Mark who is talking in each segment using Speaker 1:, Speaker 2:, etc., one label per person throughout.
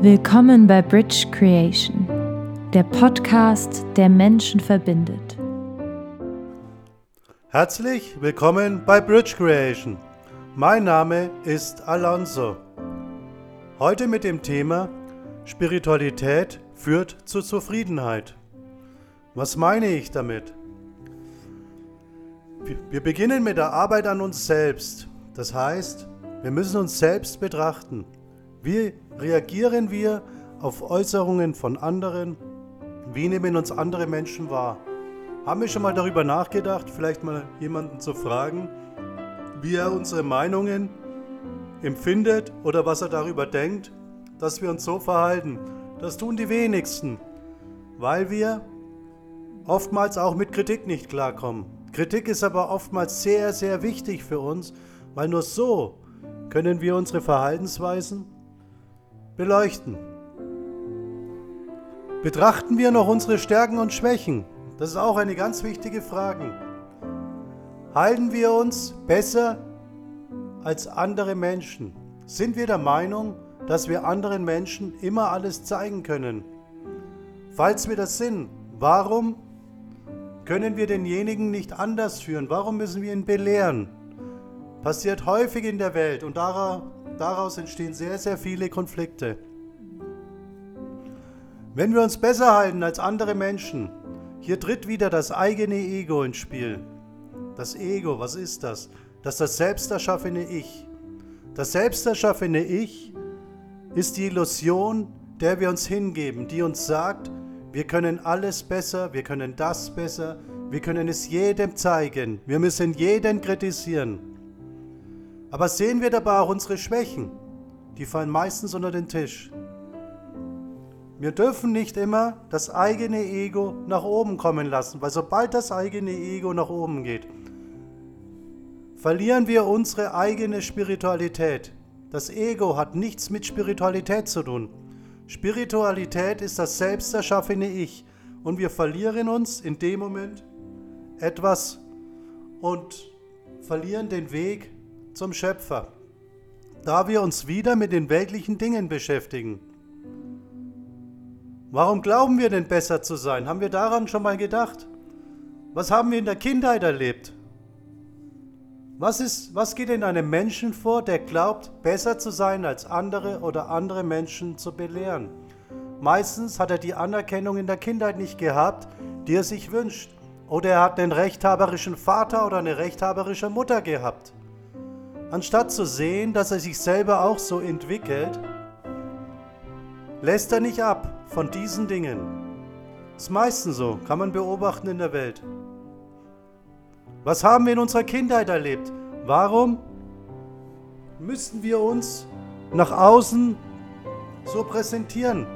Speaker 1: Willkommen bei Bridge Creation, der Podcast, der Menschen verbindet.
Speaker 2: Herzlich willkommen bei Bridge Creation. Mein Name ist Alonso. Heute mit dem Thema Spiritualität führt zur Zufriedenheit. Was meine ich damit? Wir beginnen mit der Arbeit an uns selbst. Das heißt, wir müssen uns selbst betrachten. Wie reagieren wir auf Äußerungen von anderen? Wie nehmen uns andere Menschen wahr? Haben wir schon mal darüber nachgedacht, vielleicht mal jemanden zu fragen, wie er unsere Meinungen empfindet oder was er darüber denkt, dass wir uns so verhalten? Das tun die wenigsten, weil wir oftmals auch mit Kritik nicht klarkommen. Kritik ist aber oftmals sehr, sehr wichtig für uns, weil nur so können wir unsere Verhaltensweisen beleuchten. Betrachten wir noch unsere Stärken und Schwächen? Das ist auch eine ganz wichtige Frage. Halten wir uns besser als andere Menschen? Sind wir der Meinung, dass wir anderen Menschen immer alles zeigen können? Falls wir das sind, warum können wir denjenigen nicht anders führen? Warum müssen wir ihn belehren? Passiert häufig in der Welt und daraus entstehen sehr, sehr viele Konflikte. Wenn wir uns besser halten als andere Menschen, hier tritt wieder das eigene Ego ins Spiel. Das Ego, was ist das? Das ist das selbsterschaffene Ich. Das selbsterschaffene Ich ist die Illusion, der wir uns hingeben, die uns sagt, wir können alles besser, wir können das besser, wir können es jedem zeigen, wir müssen jeden kritisieren. Aber sehen wir dabei auch unsere Schwächen? Die fallen meistens unter den Tisch. Wir dürfen nicht immer das eigene Ego nach oben kommen lassen, weil sobald das eigene Ego nach oben geht, verlieren wir unsere eigene Spiritualität. Das Ego hat nichts mit Spiritualität zu tun. Spiritualität ist das selbsterschaffene Ich und wir verlieren uns in dem Moment etwas und verlieren den Weg zum Schöpfer, da wir uns wieder mit den weltlichen Dingen beschäftigen. Warum glauben wir denn besser zu sein? Haben wir daran schon mal gedacht? Was haben wir in der Kindheit erlebt? Was, ist, was geht in einem Menschen vor, der glaubt, besser zu sein als andere oder andere Menschen zu belehren? Meistens hat er die Anerkennung in der Kindheit nicht gehabt, die er sich wünscht. Oder er hat einen rechthaberischen Vater oder eine rechthaberische Mutter gehabt. Anstatt zu sehen, dass er sich selber auch so entwickelt, lässt er nicht ab von diesen Dingen. Ist meistens so, kann man beobachten in der Welt. Was haben wir in unserer Kindheit erlebt? Warum müssten wir uns nach außen so präsentieren?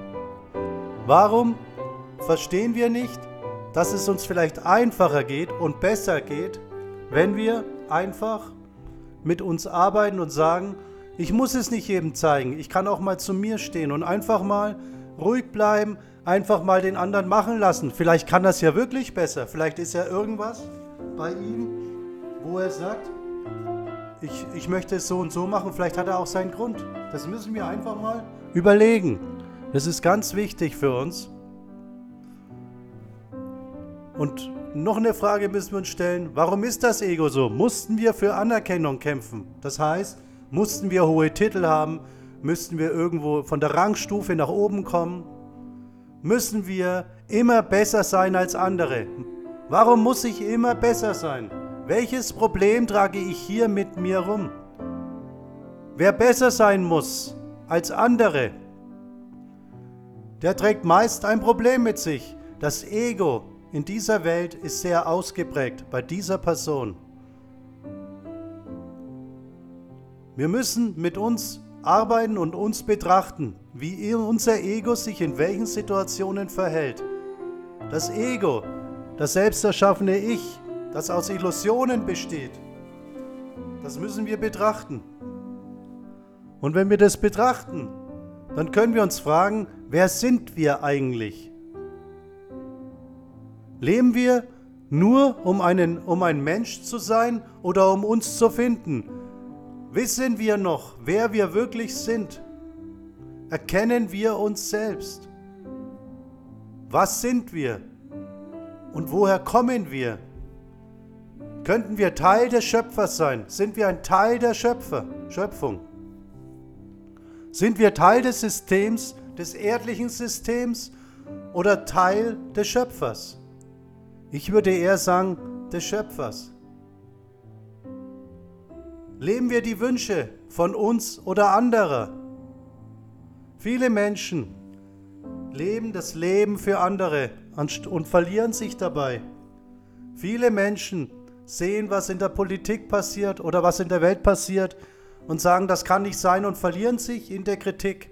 Speaker 2: Warum verstehen wir nicht, dass es uns vielleicht einfacher geht und besser geht, wenn wir einfach mit uns arbeiten und sagen, ich muss es nicht jedem zeigen, ich kann auch mal zu mir stehen und einfach mal ruhig bleiben, einfach mal den anderen machen lassen. Vielleicht kann das ja wirklich besser, vielleicht ist ja irgendwas bei ihm, wo er sagt, ich, ich möchte es so und so machen, vielleicht hat er auch seinen Grund. Das müssen wir einfach mal überlegen. Das ist ganz wichtig für uns. Und noch eine Frage müssen wir uns stellen, warum ist das Ego so? Mussten wir für Anerkennung kämpfen? Das heißt, mussten wir hohe Titel haben? Müssten wir irgendwo von der Rangstufe nach oben kommen? Müssen wir immer besser sein als andere? Warum muss ich immer besser sein? Welches Problem trage ich hier mit mir rum? Wer besser sein muss als andere, der trägt meist ein Problem mit sich. Das Ego in dieser Welt ist sehr ausgeprägt bei dieser Person. Wir müssen mit uns arbeiten und uns betrachten, wie unser Ego sich in welchen Situationen verhält. Das Ego, das selbsterschaffene Ich, das aus Illusionen besteht, das müssen wir betrachten. Und wenn wir das betrachten, dann können wir uns fragen, wer sind wir eigentlich? Leben wir nur, um, einen, um ein Mensch zu sein oder um uns zu finden? Wissen wir noch, wer wir wirklich sind? Erkennen wir uns selbst? Was sind wir? Und woher kommen wir? Könnten wir Teil des Schöpfers sein? Sind wir ein Teil der Schöpfer, Schöpfung? Sind wir Teil des Systems, des erdlichen Systems oder Teil des Schöpfers? Ich würde eher sagen, des Schöpfers. Leben wir die Wünsche von uns oder anderer? Viele Menschen leben das Leben für andere und verlieren sich dabei. Viele Menschen sehen, was in der Politik passiert oder was in der Welt passiert und sagen, das kann nicht sein und verlieren sich in der Kritik.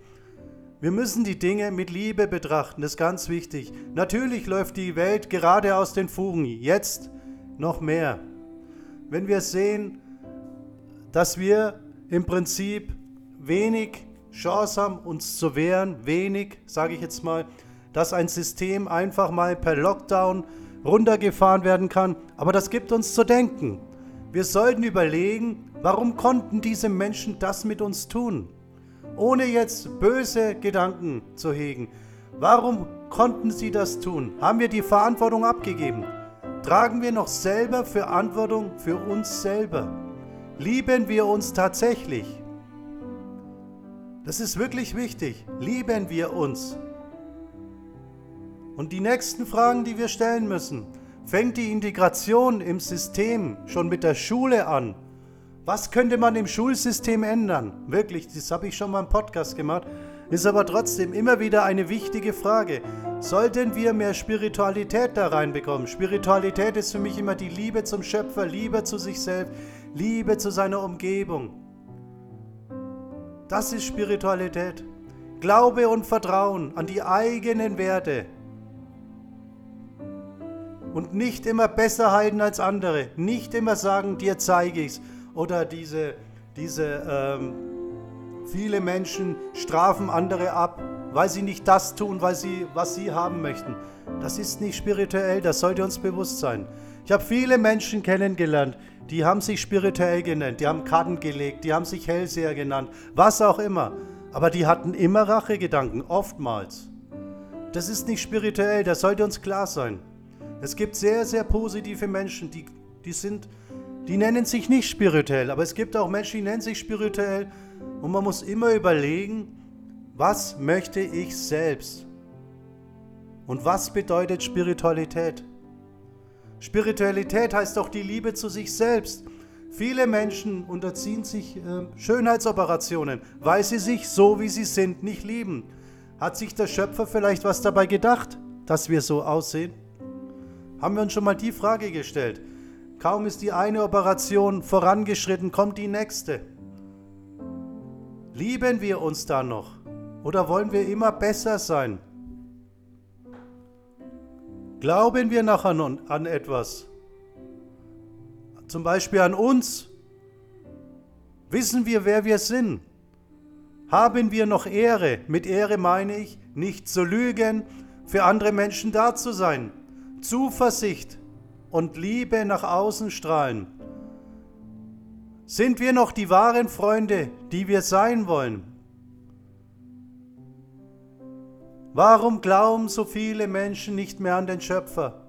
Speaker 2: Wir müssen die Dinge mit Liebe betrachten, das ist ganz wichtig. Natürlich läuft die Welt gerade aus den Fugen, jetzt noch mehr. Wenn wir sehen, dass wir im Prinzip wenig Chance haben, uns zu wehren, wenig, sage ich jetzt mal, dass ein System einfach mal per Lockdown runtergefahren werden kann. Aber das gibt uns zu denken. Wir sollten überlegen, warum konnten diese Menschen das mit uns tun? Ohne jetzt böse Gedanken zu hegen. Warum konnten sie das tun? Haben wir die Verantwortung abgegeben? Tragen wir noch selber Verantwortung für uns selber? Lieben wir uns tatsächlich? Das ist wirklich wichtig. Lieben wir uns? Und die nächsten Fragen, die wir stellen müssen, fängt die Integration im System schon mit der Schule an. Was könnte man im Schulsystem ändern? Wirklich, das habe ich schon mal im Podcast gemacht, ist aber trotzdem immer wieder eine wichtige Frage. Sollten wir mehr Spiritualität da reinbekommen? Spiritualität ist für mich immer die Liebe zum Schöpfer, Liebe zu sich selbst, Liebe zu seiner Umgebung. Das ist Spiritualität. Glaube und Vertrauen an die eigenen Werte und nicht immer besser halten als andere. Nicht immer sagen, dir zeige ich's. Oder diese, diese ähm, viele Menschen strafen andere ab, weil sie nicht das tun, weil sie, was sie haben möchten. Das ist nicht spirituell, das sollte uns bewusst sein. Ich habe viele Menschen kennengelernt, die haben sich spirituell genannt, die haben Karten gelegt, die haben sich Hellseher genannt, was auch immer. Aber die hatten immer Rachegedanken, oftmals. Das ist nicht spirituell, das sollte uns klar sein. Es gibt sehr, sehr positive Menschen, die, die sind, die nennen sich nicht spirituell, aber es gibt auch Menschen, die nennen sich spirituell und man muss immer überlegen, was möchte ich selbst? Und was bedeutet Spiritualität? Spiritualität heißt doch die Liebe zu sich selbst. Viele Menschen unterziehen sich äh, Schönheitsoperationen, weil sie sich so wie sie sind nicht lieben. Hat sich der Schöpfer vielleicht was dabei gedacht, dass wir so aussehen? Haben wir uns schon mal die Frage gestellt? Kaum ist die eine Operation vorangeschritten, kommt die nächste. Lieben wir uns da noch? Oder wollen wir immer besser sein? Glauben wir noch an, an etwas? Zum Beispiel an uns? Wissen wir, wer wir sind? Haben wir noch Ehre? Mit Ehre meine ich, nicht zu lügen, für andere Menschen da zu sein, Zuversicht und Liebe nach außen strahlen? Sind wir noch die wahren Freunde, die wir sein wollen? Warum glauben so viele Menschen nicht mehr an den Schöpfer?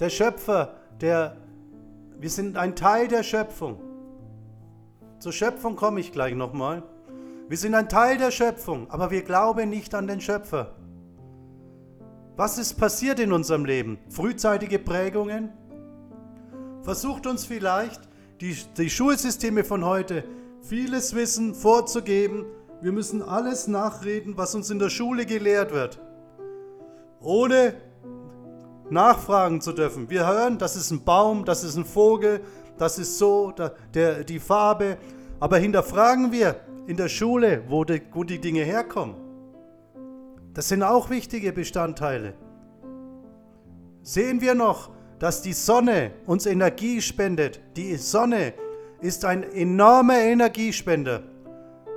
Speaker 2: Der Schöpfer, der, wir sind ein Teil der Schöpfung. Zur Schöpfung komme ich gleich nochmal. Wir sind ein Teil der Schöpfung, aber wir glauben nicht an den Schöpfer. Was ist passiert in unserem Leben? Frühzeitige Prägungen? Versucht uns vielleicht die, die Schulsysteme von heute vieles Wissen vorzugeben. Wir müssen alles nachreden, was uns in der Schule gelehrt wird, ohne nachfragen zu dürfen. Wir hören, das ist ein Baum, das ist ein Vogel, das ist so, der, der, die Farbe. Aber hinterfragen wir in der Schule, wo die, wo die Dinge herkommen. Das sind auch wichtige Bestandteile. Sehen wir noch, dass die Sonne uns Energie spendet. Die Sonne ist ein enormer Energiespender.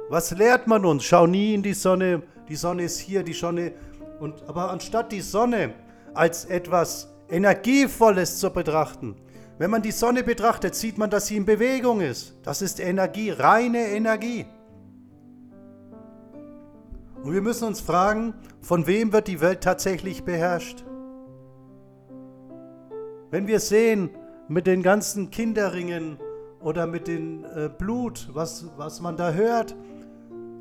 Speaker 2: Was lehrt man uns? Schau nie in die Sonne. Die Sonne ist hier, die Sonne. Und, aber anstatt die Sonne als etwas Energievolles zu betrachten, wenn man die Sonne betrachtet, sieht man, dass sie in Bewegung ist. Das ist Energie, reine Energie. Und wir müssen uns fragen, von wem wird die Welt tatsächlich beherrscht? Wenn wir sehen, mit den ganzen Kinderringen oder mit dem äh, Blut, was, was man da hört,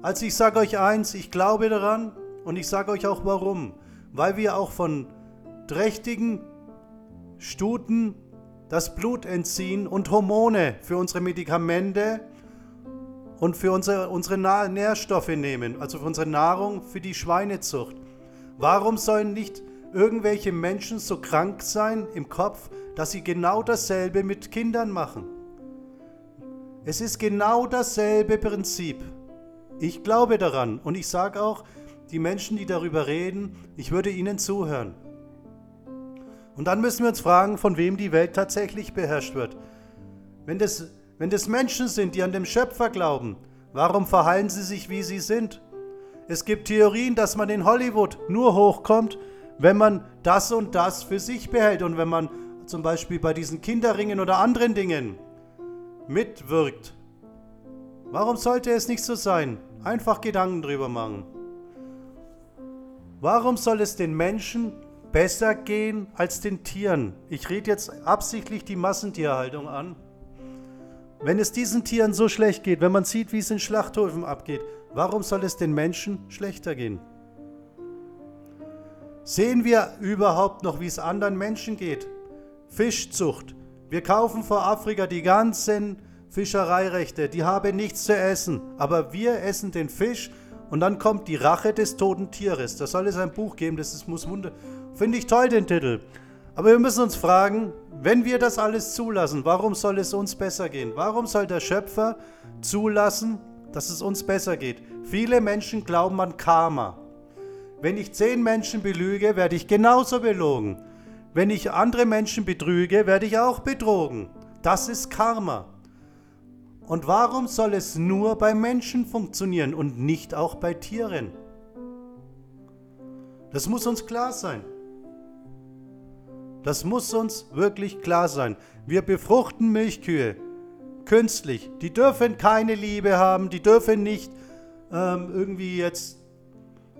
Speaker 2: also ich sage euch eins, ich glaube daran und ich sage euch auch warum. Weil wir auch von trächtigen Stuten das Blut entziehen und Hormone für unsere Medikamente und für unsere, unsere Nährstoffe nehmen, also für unsere Nahrung, für die Schweinezucht. Warum sollen nicht irgendwelche Menschen so krank sein im Kopf, dass sie genau dasselbe mit Kindern machen? Es ist genau dasselbe Prinzip. Ich glaube daran und ich sage auch, die Menschen, die darüber reden, ich würde ihnen zuhören. Und dann müssen wir uns fragen, von wem die Welt tatsächlich beherrscht wird. Wenn das, wenn das Menschen sind, die an den Schöpfer glauben, warum verhalten sie sich, wie sie sind? Es gibt Theorien, dass man in Hollywood nur hochkommt, wenn man das und das für sich behält und wenn man zum Beispiel bei diesen Kinderringen oder anderen Dingen mitwirkt. Warum sollte es nicht so sein? Einfach Gedanken drüber machen. Warum soll es den Menschen besser gehen als den Tieren? Ich rede jetzt absichtlich die Massentierhaltung an. Wenn es diesen Tieren so schlecht geht, wenn man sieht, wie es in Schlachthöfen abgeht, warum soll es den Menschen schlechter gehen? Sehen wir überhaupt noch, wie es anderen Menschen geht? Fischzucht. Wir kaufen vor Afrika die ganzen Fischereirechte, die haben nichts zu essen, aber wir essen den Fisch und dann kommt die Rache des toten Tieres. Da soll es ein Buch geben, das ist, muss Wunder. Finde ich toll, den Titel. Aber wir müssen uns fragen, wenn wir das alles zulassen, warum soll es uns besser gehen? Warum soll der Schöpfer zulassen, dass es uns besser geht? Viele Menschen glauben an Karma. Wenn ich zehn Menschen belüge, werde ich genauso belogen. Wenn ich andere Menschen betrüge, werde ich auch betrogen. Das ist Karma. Und warum soll es nur bei Menschen funktionieren und nicht auch bei Tieren? Das muss uns klar sein. Das muss uns wirklich klar sein. Wir befruchten Milchkühe künstlich. Die dürfen keine Liebe haben, die dürfen nicht ähm, irgendwie jetzt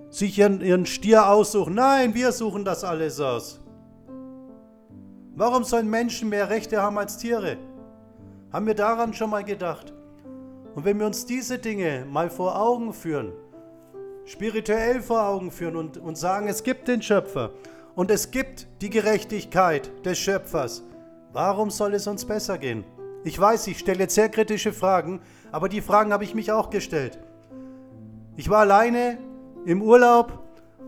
Speaker 2: sich ihren, ihren Stier aussuchen. Nein, wir suchen das alles aus. Warum sollen Menschen mehr Rechte haben als Tiere? Haben wir daran schon mal gedacht? Und wenn wir uns diese Dinge mal vor Augen führen, spirituell vor Augen führen und, und sagen, es gibt den Schöpfer und es gibt die Gerechtigkeit des Schöpfers, warum soll es uns besser gehen? Ich weiß, ich stelle jetzt sehr kritische Fragen, aber die Fragen habe ich mich auch gestellt. Ich war alleine im Urlaub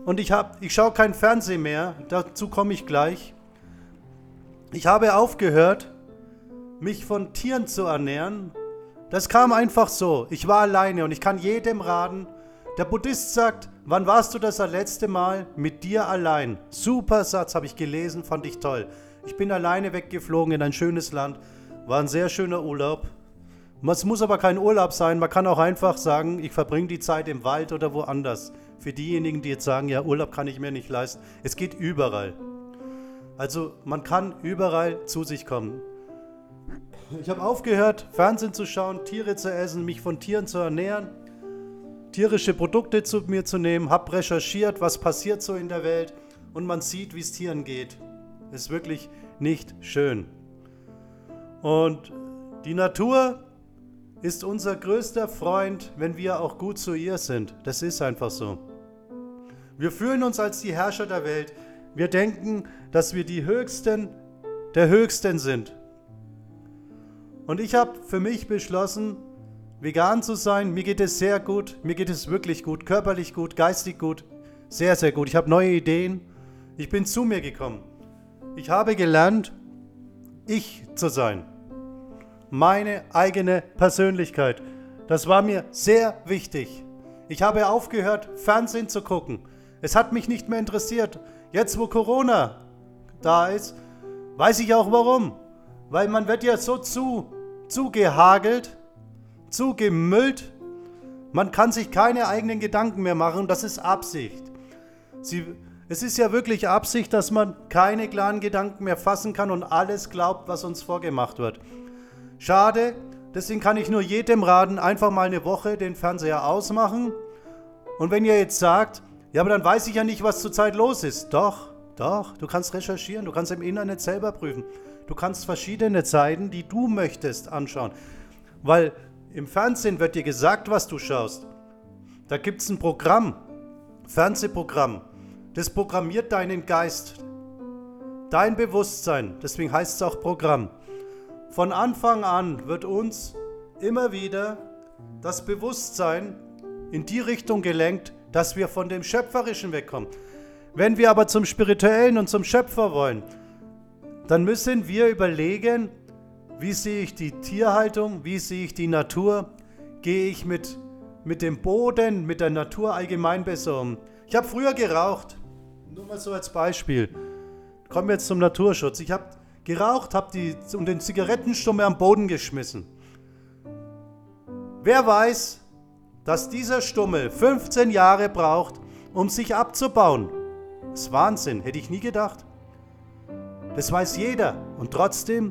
Speaker 2: und ich, ich schaue kein Fernsehen mehr, dazu komme ich gleich. Ich habe aufgehört, mich von Tieren zu ernähren. Das kam einfach so. Ich war alleine und ich kann jedem raten. Der Buddhist sagt, wann warst du das letzte Mal mit dir allein? Super Satz, habe ich gelesen, fand ich toll. Ich bin alleine weggeflogen in ein schönes Land. War ein sehr schöner Urlaub. Es muss aber kein Urlaub sein. Man kann auch einfach sagen, ich verbringe die Zeit im Wald oder woanders. Für diejenigen, die jetzt sagen, ja, Urlaub kann ich mir nicht leisten. Es geht überall. Also man kann überall zu sich kommen. Ich habe aufgehört, Fernsehen zu schauen, Tiere zu essen, mich von Tieren zu ernähren, tierische Produkte zu mir zu nehmen, habe recherchiert, was passiert so in der Welt und man sieht, wie es Tieren geht. Ist wirklich nicht schön. Und die Natur ist unser größter Freund, wenn wir auch gut zu ihr sind. Das ist einfach so. Wir fühlen uns als die Herrscher der Welt. Wir denken, dass wir die Höchsten der Höchsten sind. Und ich habe für mich beschlossen, vegan zu sein. Mir geht es sehr gut. Mir geht es wirklich gut. Körperlich gut, geistig gut. Sehr, sehr gut. Ich habe neue Ideen. Ich bin zu mir gekommen. Ich habe gelernt, ich zu sein. Meine eigene Persönlichkeit. Das war mir sehr wichtig. Ich habe aufgehört, Fernsehen zu gucken. Es hat mich nicht mehr interessiert. Jetzt, wo Corona da ist, weiß ich auch warum. Weil man wird ja so zu, zugehagelt, zugemüllt. Man kann sich keine eigenen Gedanken mehr machen. Das ist Absicht. Sie, es ist ja wirklich Absicht, dass man keine klaren Gedanken mehr fassen kann und alles glaubt, was uns vorgemacht wird. Schade, deswegen kann ich nur jedem raten, einfach mal eine Woche den Fernseher ausmachen Und wenn ihr jetzt sagt, ja, aber dann weiß ich ja nicht, was zurzeit los ist. Doch, doch, du kannst recherchieren, du kannst im Internet selber prüfen. Du kannst verschiedene Zeiten, die du möchtest, anschauen. Weil im Fernsehen wird dir gesagt, was du schaust. Da gibt es ein Programm, Fernsehprogramm. Das programmiert deinen Geist, dein Bewusstsein. Deswegen heißt es auch Programm. Von Anfang an wird uns immer wieder das Bewusstsein in die Richtung gelenkt, dass wir von dem Schöpferischen wegkommen. Wenn wir aber zum Spirituellen und zum Schöpfer wollen, dann müssen wir überlegen, wie sehe ich die Tierhaltung, wie sehe ich die Natur, gehe ich mit, mit dem Boden, mit der Natur allgemein besser um. Ich habe früher geraucht, nur mal so als Beispiel. Kommen wir jetzt zum Naturschutz. Ich habe geraucht, habe und den Zigarettenstummel am Boden geschmissen. Wer weiß, dass dieser Stummel 15 Jahre braucht, um sich abzubauen? Das ist Wahnsinn, hätte ich nie gedacht. Das weiß jeder. Und trotzdem,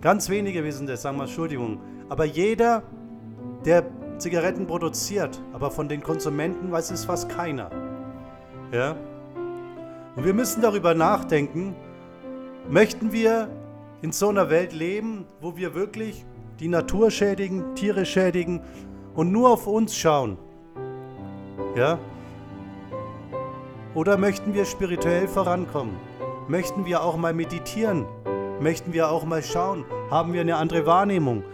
Speaker 2: ganz wenige wissen das, sagen wir Entschuldigung. Aber jeder, der Zigaretten produziert, aber von den Konsumenten weiß es fast keiner. Ja? Und wir müssen darüber nachdenken, möchten wir in so einer Welt leben, wo wir wirklich die Natur schädigen, Tiere schädigen und nur auf uns schauen? Ja? Oder möchten wir spirituell vorankommen? Möchten wir auch mal meditieren? Möchten wir auch mal schauen? Haben wir eine andere Wahrnehmung?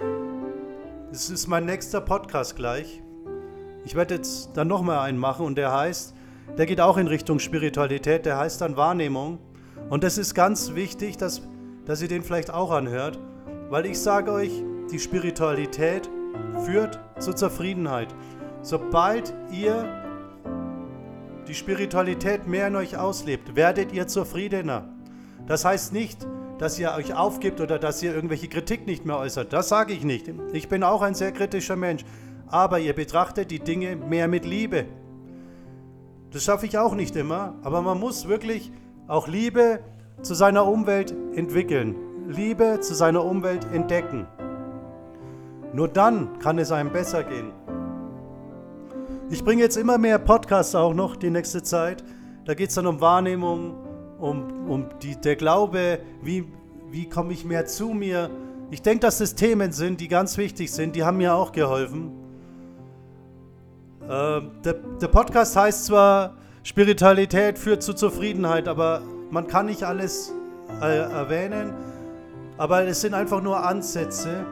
Speaker 2: Das ist mein nächster Podcast gleich. Ich werde jetzt dann nochmal einen machen und der heißt, der geht auch in Richtung Spiritualität, der heißt dann Wahrnehmung. Und das ist ganz wichtig, dass, dass ihr den vielleicht auch anhört, weil ich sage euch, die Spiritualität führt zur Zufriedenheit. Sobald ihr die Spiritualität mehr in euch auslebt, werdet ihr zufriedener. Das heißt nicht, dass ihr euch aufgibt oder dass ihr irgendwelche Kritik nicht mehr äußert. Das sage ich nicht. Ich bin auch ein sehr kritischer Mensch. Aber ihr betrachtet die Dinge mehr mit Liebe. Das schaffe ich auch nicht immer, aber man muss wirklich auch Liebe zu seiner Umwelt entwickeln. Liebe zu seiner Umwelt entdecken. Nur dann kann es einem besser gehen. Ich bringe jetzt immer mehr Podcasts auch noch die nächste Zeit. Da geht es dann um Wahrnehmung, um, um die, der Glaube, wie, wie komme ich mehr zu mir. Ich denke, dass das Themen sind, die ganz wichtig sind. Die haben mir auch geholfen. Äh, der, der Podcast heißt zwar, Spiritualität führt zu Zufriedenheit, aber man kann nicht alles äh, erwähnen. Aber es sind einfach nur Ansätze.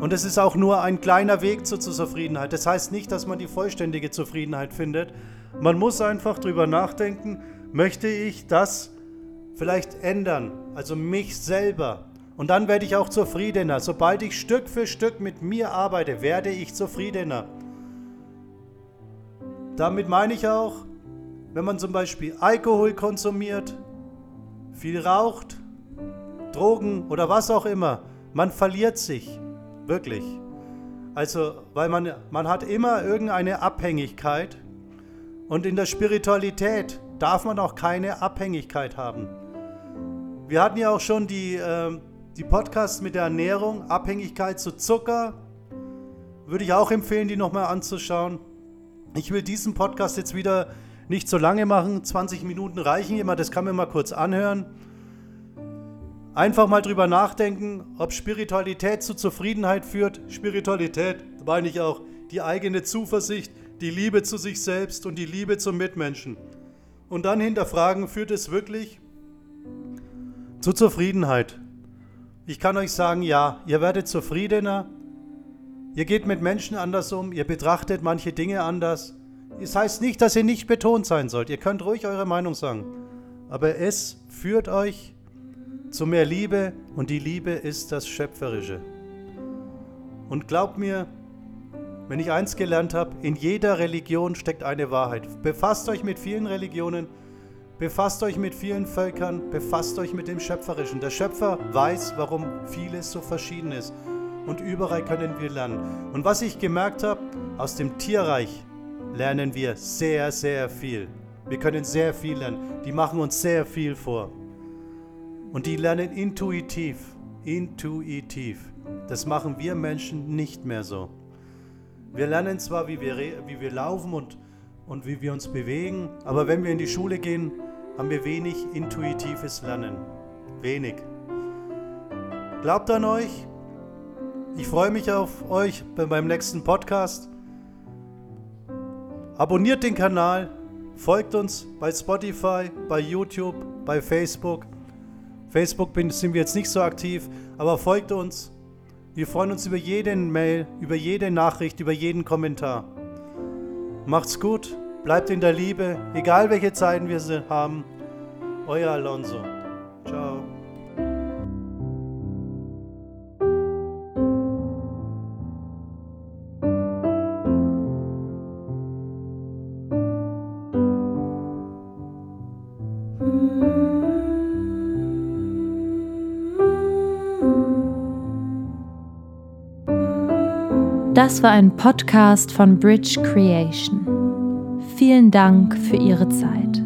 Speaker 2: Und es ist auch nur ein kleiner Weg zur Zufriedenheit. Das heißt nicht, dass man die vollständige Zufriedenheit findet. Man muss einfach drüber nachdenken, möchte ich das vielleicht ändern, also mich selber. Und dann werde ich auch zufriedener. Sobald ich Stück für Stück mit mir arbeite, werde ich zufriedener. Damit meine ich auch, wenn man zum Beispiel Alkohol konsumiert, viel raucht, Drogen oder was auch immer, man verliert sich. Wirklich. Also, weil man, man hat immer irgendeine Abhängigkeit und in der Spiritualität darf man auch keine Abhängigkeit haben. Wir hatten ja auch schon die, äh, die Podcasts mit der Ernährung, Abhängigkeit zu Zucker. Würde ich auch empfehlen, die nochmal anzuschauen. Ich will diesen Podcast jetzt wieder nicht so lange machen. 20 Minuten reichen immer, das kann man mal kurz anhören. Einfach mal drüber nachdenken, ob Spiritualität zu Zufriedenheit führt. Spiritualität meine ich auch die eigene Zuversicht, die Liebe zu sich selbst und die Liebe zum Mitmenschen. Und dann hinterfragen, führt es wirklich zu Zufriedenheit? Ich kann euch sagen, ja, ihr werdet zufriedener, ihr geht mit Menschen anders um, ihr betrachtet manche Dinge anders. Es heißt nicht, dass ihr nicht betont sein sollt, ihr könnt ruhig eure Meinung sagen, aber es führt euch zu mehr Liebe und die Liebe ist das Schöpferische. Und glaubt mir, wenn ich eins gelernt habe, in jeder Religion steckt eine Wahrheit. Befasst euch mit vielen Religionen, befasst euch mit vielen Völkern, befasst euch mit dem Schöpferischen. Der Schöpfer weiß, warum vieles so verschieden ist. Und überall können wir lernen. Und was ich gemerkt habe, aus dem Tierreich lernen wir sehr, sehr viel. Wir können sehr viel lernen. Die machen uns sehr viel vor. Und die lernen intuitiv, intuitiv. Das machen wir Menschen nicht mehr so. Wir lernen zwar, wie wir, wie wir laufen und, und wie wir uns bewegen. Aber wenn wir in die Schule gehen, haben wir wenig intuitives Lernen. Wenig. Glaubt an euch. Ich freue mich auf euch beim nächsten Podcast. Abonniert den Kanal, folgt uns bei Spotify, bei YouTube, bei Facebook. Facebook sind wir jetzt nicht so aktiv, aber folgt uns. Wir freuen uns über jeden Mail, über jede Nachricht, über jeden Kommentar. Macht's gut, bleibt in der Liebe, egal welche Zeiten wir haben. Euer Alonso. Ciao.
Speaker 1: Das war ein Podcast von Bridge Creation. Vielen Dank für Ihre Zeit.